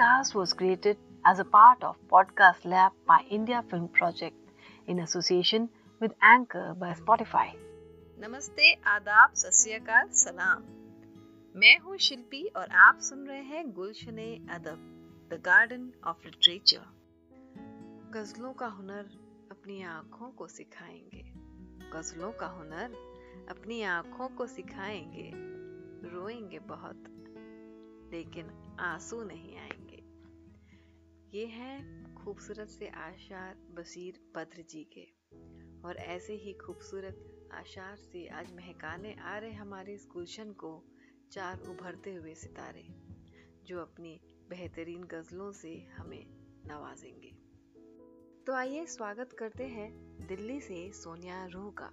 podcast was created as a part of Podcast Lab by India Film Project in association with Anchor by Spotify. नमस्ते, आदाब, सत सलाम। मैं हूँ शिल्पी और आप सुन रहे हैं Gulshan Adab the garden of literature गजलों का हुनर अपनी आँखों को सिखाएँगे। गजलों का हुनर अपनी आँखों को सिखाएँगे। रोएँगे बहुत, लेकिन आँसू नहीं आएँगे। ये हैं खूबसूरत से आशार बशीर बद्र जी के। और ऐसे ही खूबसूरत आशार से आज महकाने आ रहे हमारे इस गुलशन को चार उभरते हुए सितारे, जो अपनी बेहतरीन गजलों से हमें नवाजेंगे। तो आइए स्वागत करते हैं दिल्ली से सोनिया रूह का।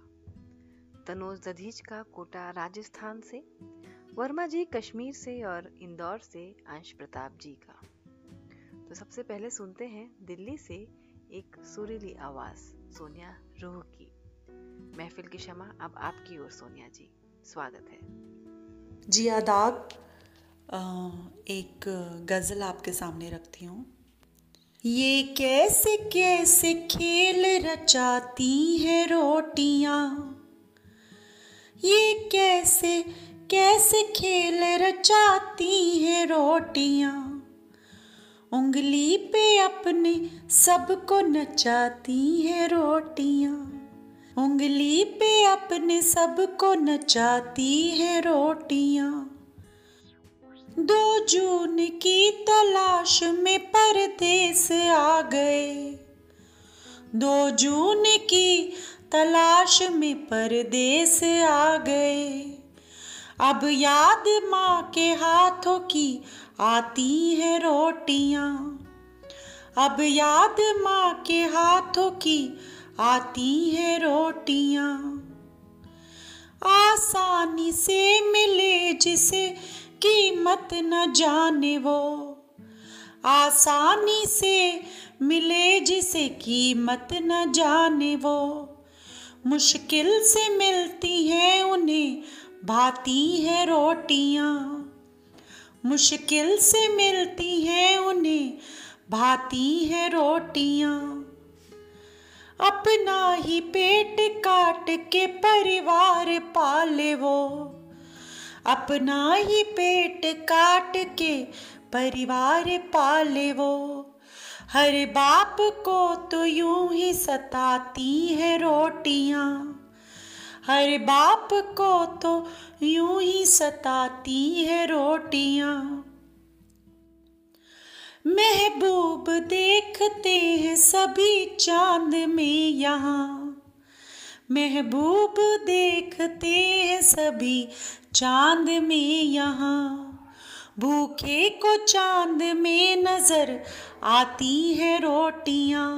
तनोज दधीज का कोटा राजस्थान से, वर्मा जी कश्मीर से और इंदौर से अंश प्रताप जी का। तो सबसे पहले सुनते हैं दिल्ली से एक सुरीली आवाज़, सोनिया रूह की। महफिल की क्षमा अब आपकी ओर, सोनिया जी। स्वागत है। जी, आदाब। एक गज़ल आपके सामने रखती हूँ। ये कैसे कैसे खेल रचाती हैं रोटियाँ? ये कैसे कैसे खेल रचाती हैं रोटियाँ? उंगली पे अपने सबको नचाती हैं रोटियाँ। उंगली पे अपने सबको नचाती हैं रोटियाँ। दो जून की तलाश में परदेस आ गए। दो जून की तलाश में परदेस आ गए। अब याद माँ के हाथों की आती है रोटियाँ। अब याद माँ के हाथों की आती है रोटियाँ। आसानी से मिले जिसे कीमत न जाने वो। आसानी से मिले जिसे कीमत न जाने वो। मुश्किल से मिलती हैं उन्हें भाती है रोटियाँ। मुश्किल से मिलती हैं उन्हें, भाती है रोटियाँ। अपना ही पेट काट के परिवार पाले वो। अपना ही पेट काट के परिवार पाले वो। हर बाप को तो यूँ ही सताती है रोटियाँ। हर बाप को तो यूँ ही सताती है रोटियाँ। महबूब देखते हैं सभी चाँद में यहाँ। महबूब देखते हैं सभी चाँद में यहाँ। भूखे को चाँद में नज़र आती है रोटियाँ।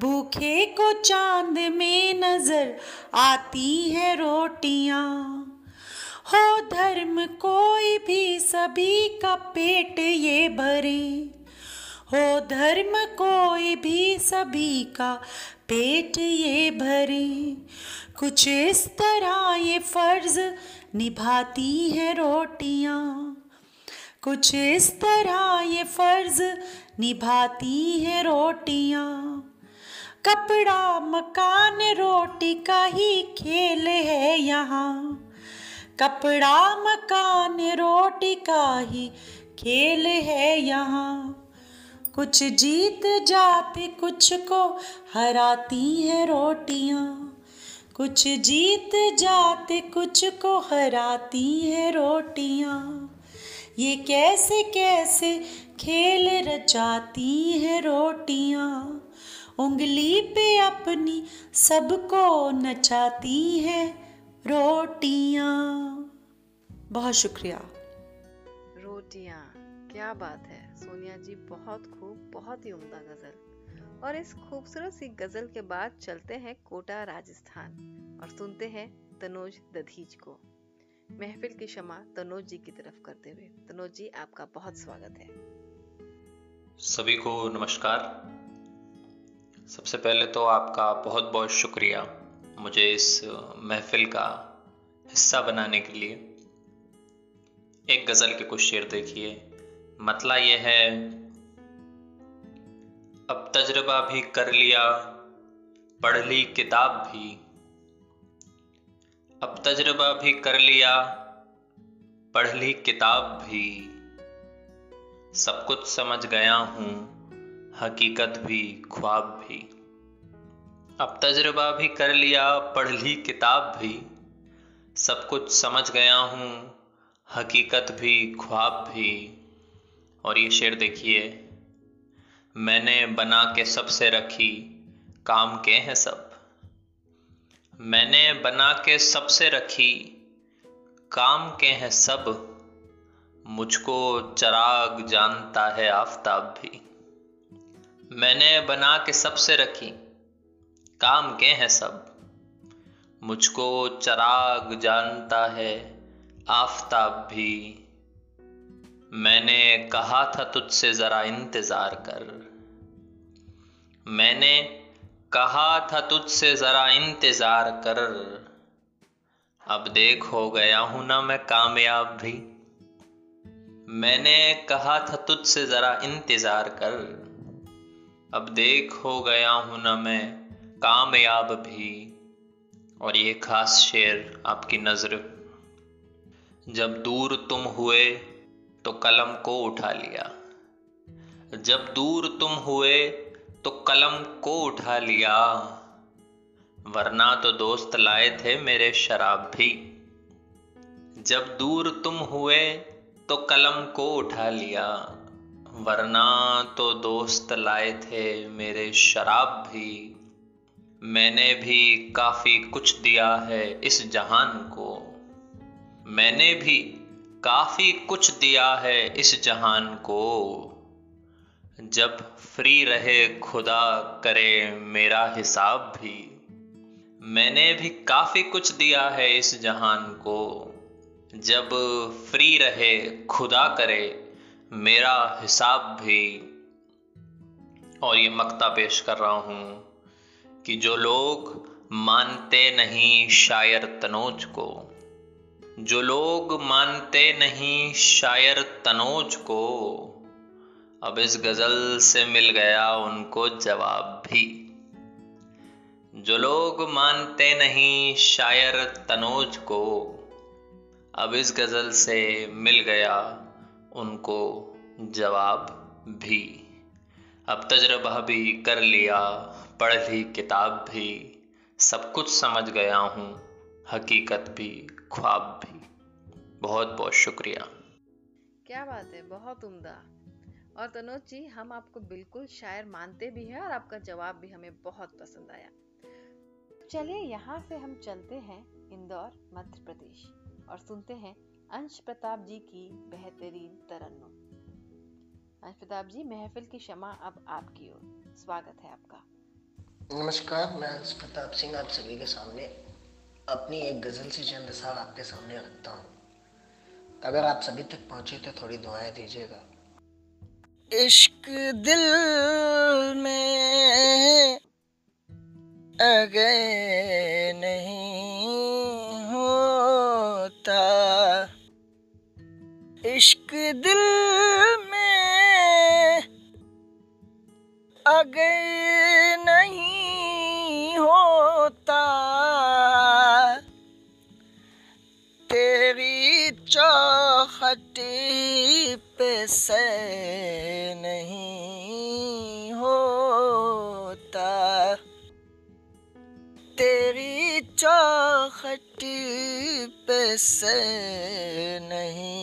भूखे को चाँद में नज़र आती है रोटियाँ। हो धर्म कोई भी सभी का पेट ये भरे। हो धर्म कोई भी सभी का पेट ये भरे। कुछ इस तरह ये फ़र्ज़ निभाती है रोटियाँ। कुछ इस तरह ये फ़र्ज़ निभाती है रोटियाँ। कपड़ा, मकान, रोटी का ही खेल है यहाँ। कपड़ा, मकान, रोटी का ही खेल है यहाँ। कुछ जीत जाती कुछ को हराती है रोटियाँ। कुछ जीत जाते कुछ को हराती है रोटियाँ। ये कैसे कैसे खेल रचाती है रोटियाँ। उंगली पे अपनी सबको नचाती है रोटियाँ। बहुत शुक्रिया। रोटियाँ क्या बात है। सोनिया जी बहुत खूब बहुत ही उम्दा गज़ल। और इस खूबसूरत सी गज़ल के बाद चलते हैं कोटा राजस्थान और सुनते हैं तनोज दधीज को। महफिल की क्षमा तनोज जी की तरफ़ करते हुए। तनोज जी आपका बहुत स्वागत है। सभी को नमस्कार। सबसे पहले तो आपका बहुत बहुत शुक्रिया मुझे इस महफिल का हिस्सा बनाने के लिए। एक गज़ल के कुछ शेर देखिए। मतला ये है, अब तजर्बा भी कर लिया, पढ़ ली किताब भी। अब तजर्बा भी कर लिया, पढ़ ली किताब भी। सब कुछ समझ गया हूँ हकीकत भी, ख्वाब भी। अब तजर्बा भी कर लिया, पढ़ ली किताब भी। सब कुछ समझ गया हूँ, हकीकत भी, ख्वाब भी। और ये शेर देखिए, मैंने बना के सबसे रखी, काम के हैं सब। मैंने बना के सबसे रखी, काम के हैं सब। मुझको चराग जानता है आफताब भी। मैंने बना के सबसे रखी। काम के हैं सब। मुझको चराग जानता है, आफताब भी। मैंने कहा था तुझसे जरा इंतज़ार कर। मैंने कहा था तुझसे जरा इंतज़ार कर। अब देख हो गया हूँ ना मैं कामयाब भी। मैंने कहा था तुझसे जरा इंतज़ार कर। अब देख हो गया हूँ ना मैं, कामयाब भी। और ये खास शेर आपकी नज़र। जब दूर तुम हुए तो कलम को उठा लिया। जब दूर तुम हुए तो कलम को उठा लिया। वरना तो दोस्त लाए थे मेरे शराब भी। जब दूर तुम हुए तो कलम को उठा लिया। वरना तो दोस्त लाए थे मेरे शराब भी। मैंने भी काफ़ी कुछ दिया है इस जहान को। मैंने भी काफ़ी कुछ दिया है इस जहान को। जब फ्री रहे खुदा करे मेरा हिसाब भी। मैंने भी काफ़ी कुछ दिया है इस जहान को। जब फ्री रहे खुदा करे मेरा हिसाब भी और ये मक्ता पेश कर रहा हूँ कि जो लोग मानते नहीं शायर तनोज को, जो लोग मानते नहीं शायर तनोज को, अब इस गज़ल से मिल गया उनको जवाब भी। जो लोग मानते नहीं शायर तनोज को, अब इस गज़ल से मिल गया उनको जवाब भी। अब तजर्बा भी कर लिया, पढ़ ली किताब भी, सब कुछ समझ गया हूँ, हकीकत भी, ख्वाब भी। बहुत बहुत शुक्रिया। क्या बात है, बहुत उम्दा। और तनोज जी, हम आपको बिल्कुल शायर मानते भी हैं और आपका जवाब भी हमें बहुत पसंद आया। चलिए यहाँ से हम चलते हैं इंदौर, मध्य प्रदेश और सुनते हैं अंश प्रताप जी की बेहतरीन तरन्नुम। अंश प्रताप जी, महफिल की क्षमा अब आपकी ओर। स्वागत है आपका। नमस्कार, मैं अंश प्रताप सिंह आप सभी के सामने अपनी एक गज़ल से चंद आपके सामने रखता हूँ। अगर आप सभी तक पहुँचे तो थोड़ी दुआएँ दीजिएगा। इश्क दिल में अगर नहीं होता इश्क दिल में अगर नहीं होता, तेरी चौखटी पे से नहीं होता। तेरी चौखटी पे से नहीं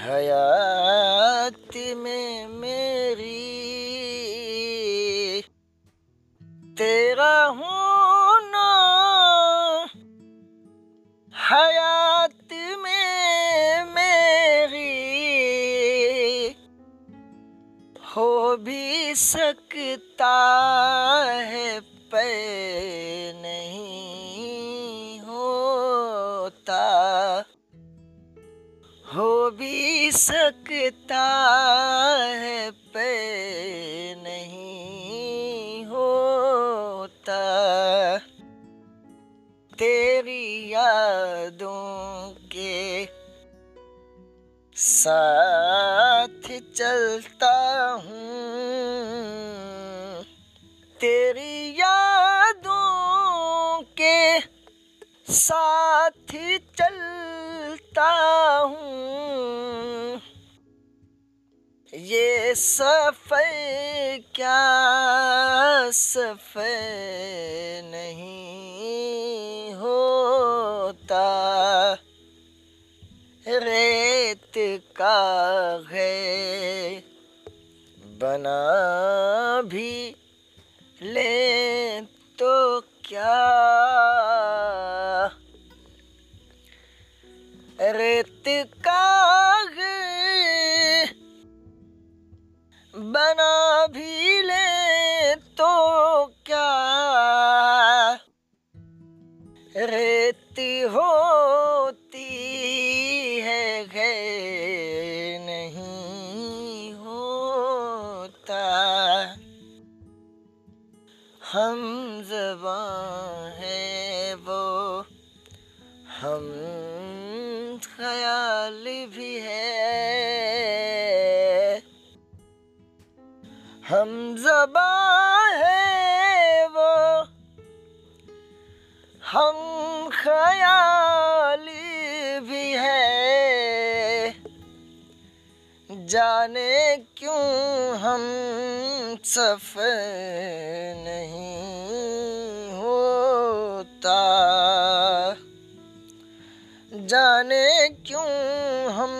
हयात में मेरी। तेरा होना हयात में मेरी। हो भी सकता है नहीं होता। तेरी यादों के साथ चलता हूँ। तेरी यादों के साथ सफ़र क्या सफ़र? oh, जाने क्यों हम सफ़र नहीं होता? जाने क्यों हम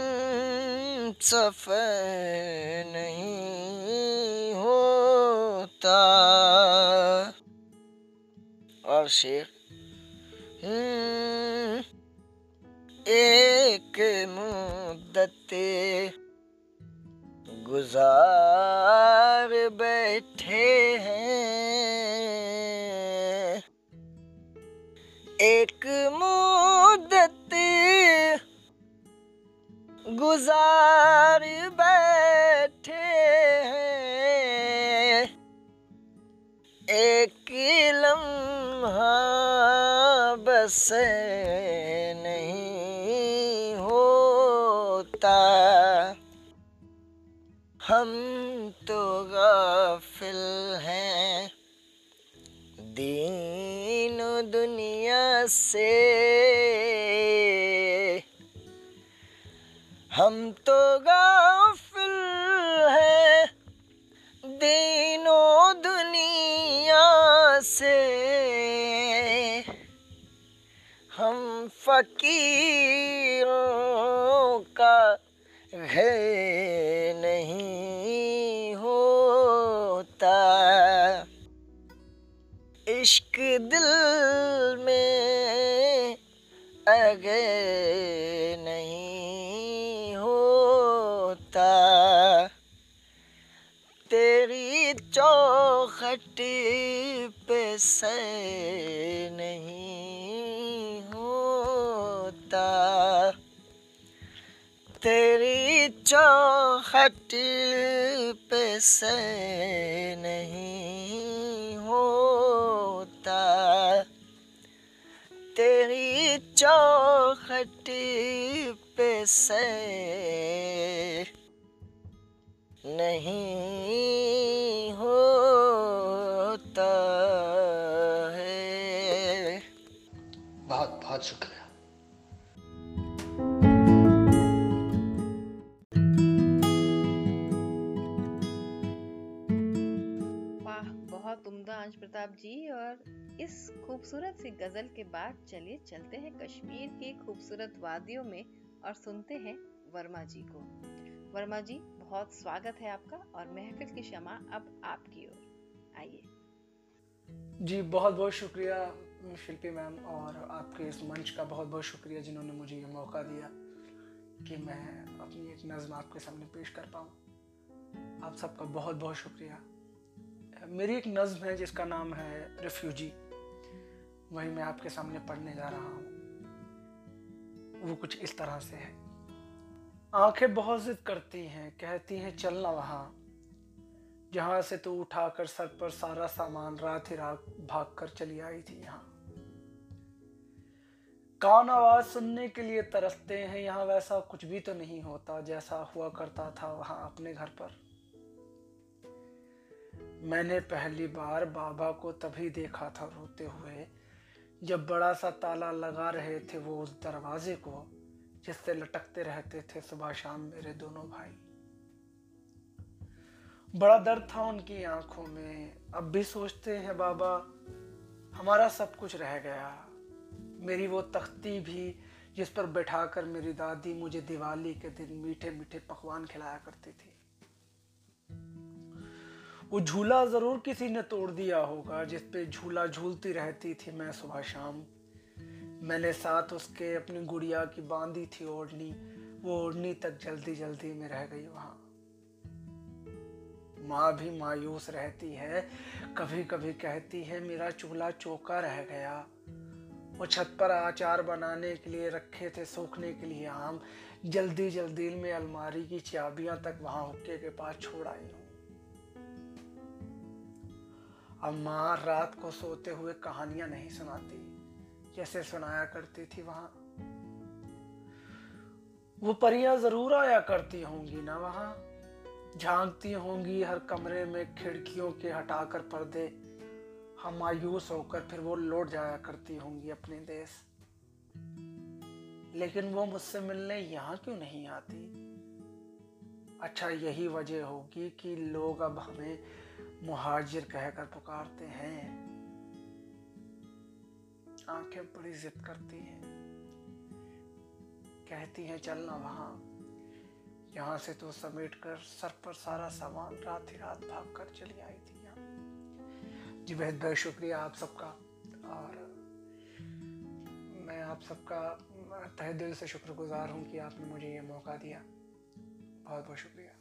सफ़र नहीं होता? और शेर हम्म, एक मुद्दत गुजार बैठे हैं। एक मुद्दत गुजार बैठे हैं। एक लम्हा बस दुनिया से। हम तो गाफिल हैं दीनों दुनिया से। हम फकीरों का घर अगर नहीं होता। तेरी चौखट पे सर नहीं होता। तेरी चौखट पे सर नहीं होता। चौखट पे से नहीं होता है। बहुत बहुत शुक्रिया। इस खूबसूरत सी गज़ल के बाद चलिए चलते हैं कश्मीर के खूबसूरत वादियों में और सुनते हैं वर्मा जी को। वर्मा जी, बहुत स्वागत है आपका और महफिल की क्षमा अब आपकी ओर। आइए। जी, बहुत बहुत शुक्रिया शिल्पी मैम और आपके इस मंच का बहुत बहुत शुक्रिया जिन्होंने मुझे ये मौका दिया कि मैं अपनी एक नज़म आपके सामने पेश कर पाऊँ। आप सबका बहुत बहुत शुक्रिया। मेरी एक नज़म है जिसका नाम है रिफ्यूजी। वही मैं आपके सामने पढ़ने जा रहा हूँ। वो कुछ इस तरह से है। आँखें बहुत जिद करती हैं, कहती हैं चलना वहाँ। जहाँ से तू उठाकर सर पर सारा सामान रात ही रात भाग कर चली आई थी यहाँ। कान आवाज़ सुनने के लिए तरसते हैं, यहाँ वैसा कुछ भी तो नहीं होता जैसा हुआ करता था वहाँ अपने घर पर। मैंने पहली बार बाबा को तभी देखा था रोते हुए जब बड़ा सा ताला लगा रहे थे वो उस दरवाजे को, जिससे लटकते रहते थे सुबह शाम मेरे दोनों भाई। बड़ा दर्द था उनकी आँखों में। अब भी सोचते हैं बाबा, हमारा सब कुछ रह गया। मेरी वो तख्ती भी जिस पर बैठाकर मेरी दादी मुझे दिवाली के दिन मीठे मीठे पकवान खिलाया करती थी। वो झूला ज़रूर किसी ने तोड़ दिया होगा, जिस पे झूला झूलती रहती थी मैं सुबह शाम। मैंने साथ उसके अपनी गुड़िया की बांधी थी ओढ़नी, वो ओढ़नी तक जल्दी जल्दी में रह गई वहाँ। माँ भी मायूस रहती है कभी कभी कहती है, मेरा चूल्हा चौका रह गया। वो छत पर आचार बनाने के लिए रखे थे, सूखने के लिए आम। जल्दी जल्दी में अलमारी की चाबियाँ तक वहाँ हुक्के के पास छोड़ आई हूँ। अब माँ रात को सोते हुए कहानियाँ नहीं सुनाती, जैसे सुनाया करती थी वहाँ। वो परियाँ ज़रूर आया करती होंगी ना वहाँ। झांकती होंगी हर कमरे में खिड़कियों के हटाकर पर्दे। हम मायूस होकर फिर वो लौट जाया करती होंगी अपने देश। लेकिन वो मुझसे मिलने यहाँ क्यों नहीं आती? अच्छा यही वजह होगी कि लोग अब हमें मुहाजिर कहकर पुकारते हैं। आँखें बड़ी जिद करती हैं। कहती हैं चलना वहाँ। यहाँ से तो समेट कर सर पर सारा सामान रात ही रात भाग कर चली आई थी यहाँ। जी बेहद बहुत शुक्रिया आप सबका। और मैं आप सबका तहे दिल से शुक्रगुजार हूँ कि आपने मुझे ये मौका दिया। बहुत बहुत शुक्रिया।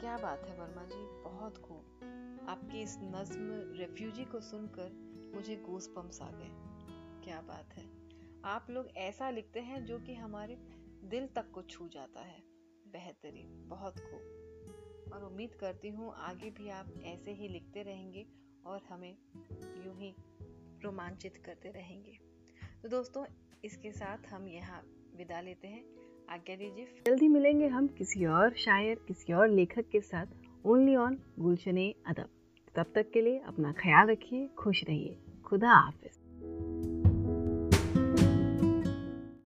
क्या बात है वर्मा जी, बहुत खूब। आपकी इस नज्म रेफ्यूजी को सुनकर मुझे गूस पम्स आ गए। क्या बात है। आप लोग ऐसा लिखते हैं जो कि हमारे दिल तक को छू जाता है। बेहतरीन, बहुत खूब। और उम्मीद करती हूँ आगे भी आप ऐसे ही लिखते रहेंगे और हमें यूँ ही रोमांचित करते रहेंगे। तो दोस्तों, इसके साथ हम यहाँ विदा लेते हैं। आज्ञा दीजिए। जल्दी मिलेंगे हम किसी और शायर, किसी और लेखक के साथ। ओनली ऑन गुलशन अदब। तब तक के लिए अपना ख्याल रखिए, खुश रहिए। खुदा हाफिज।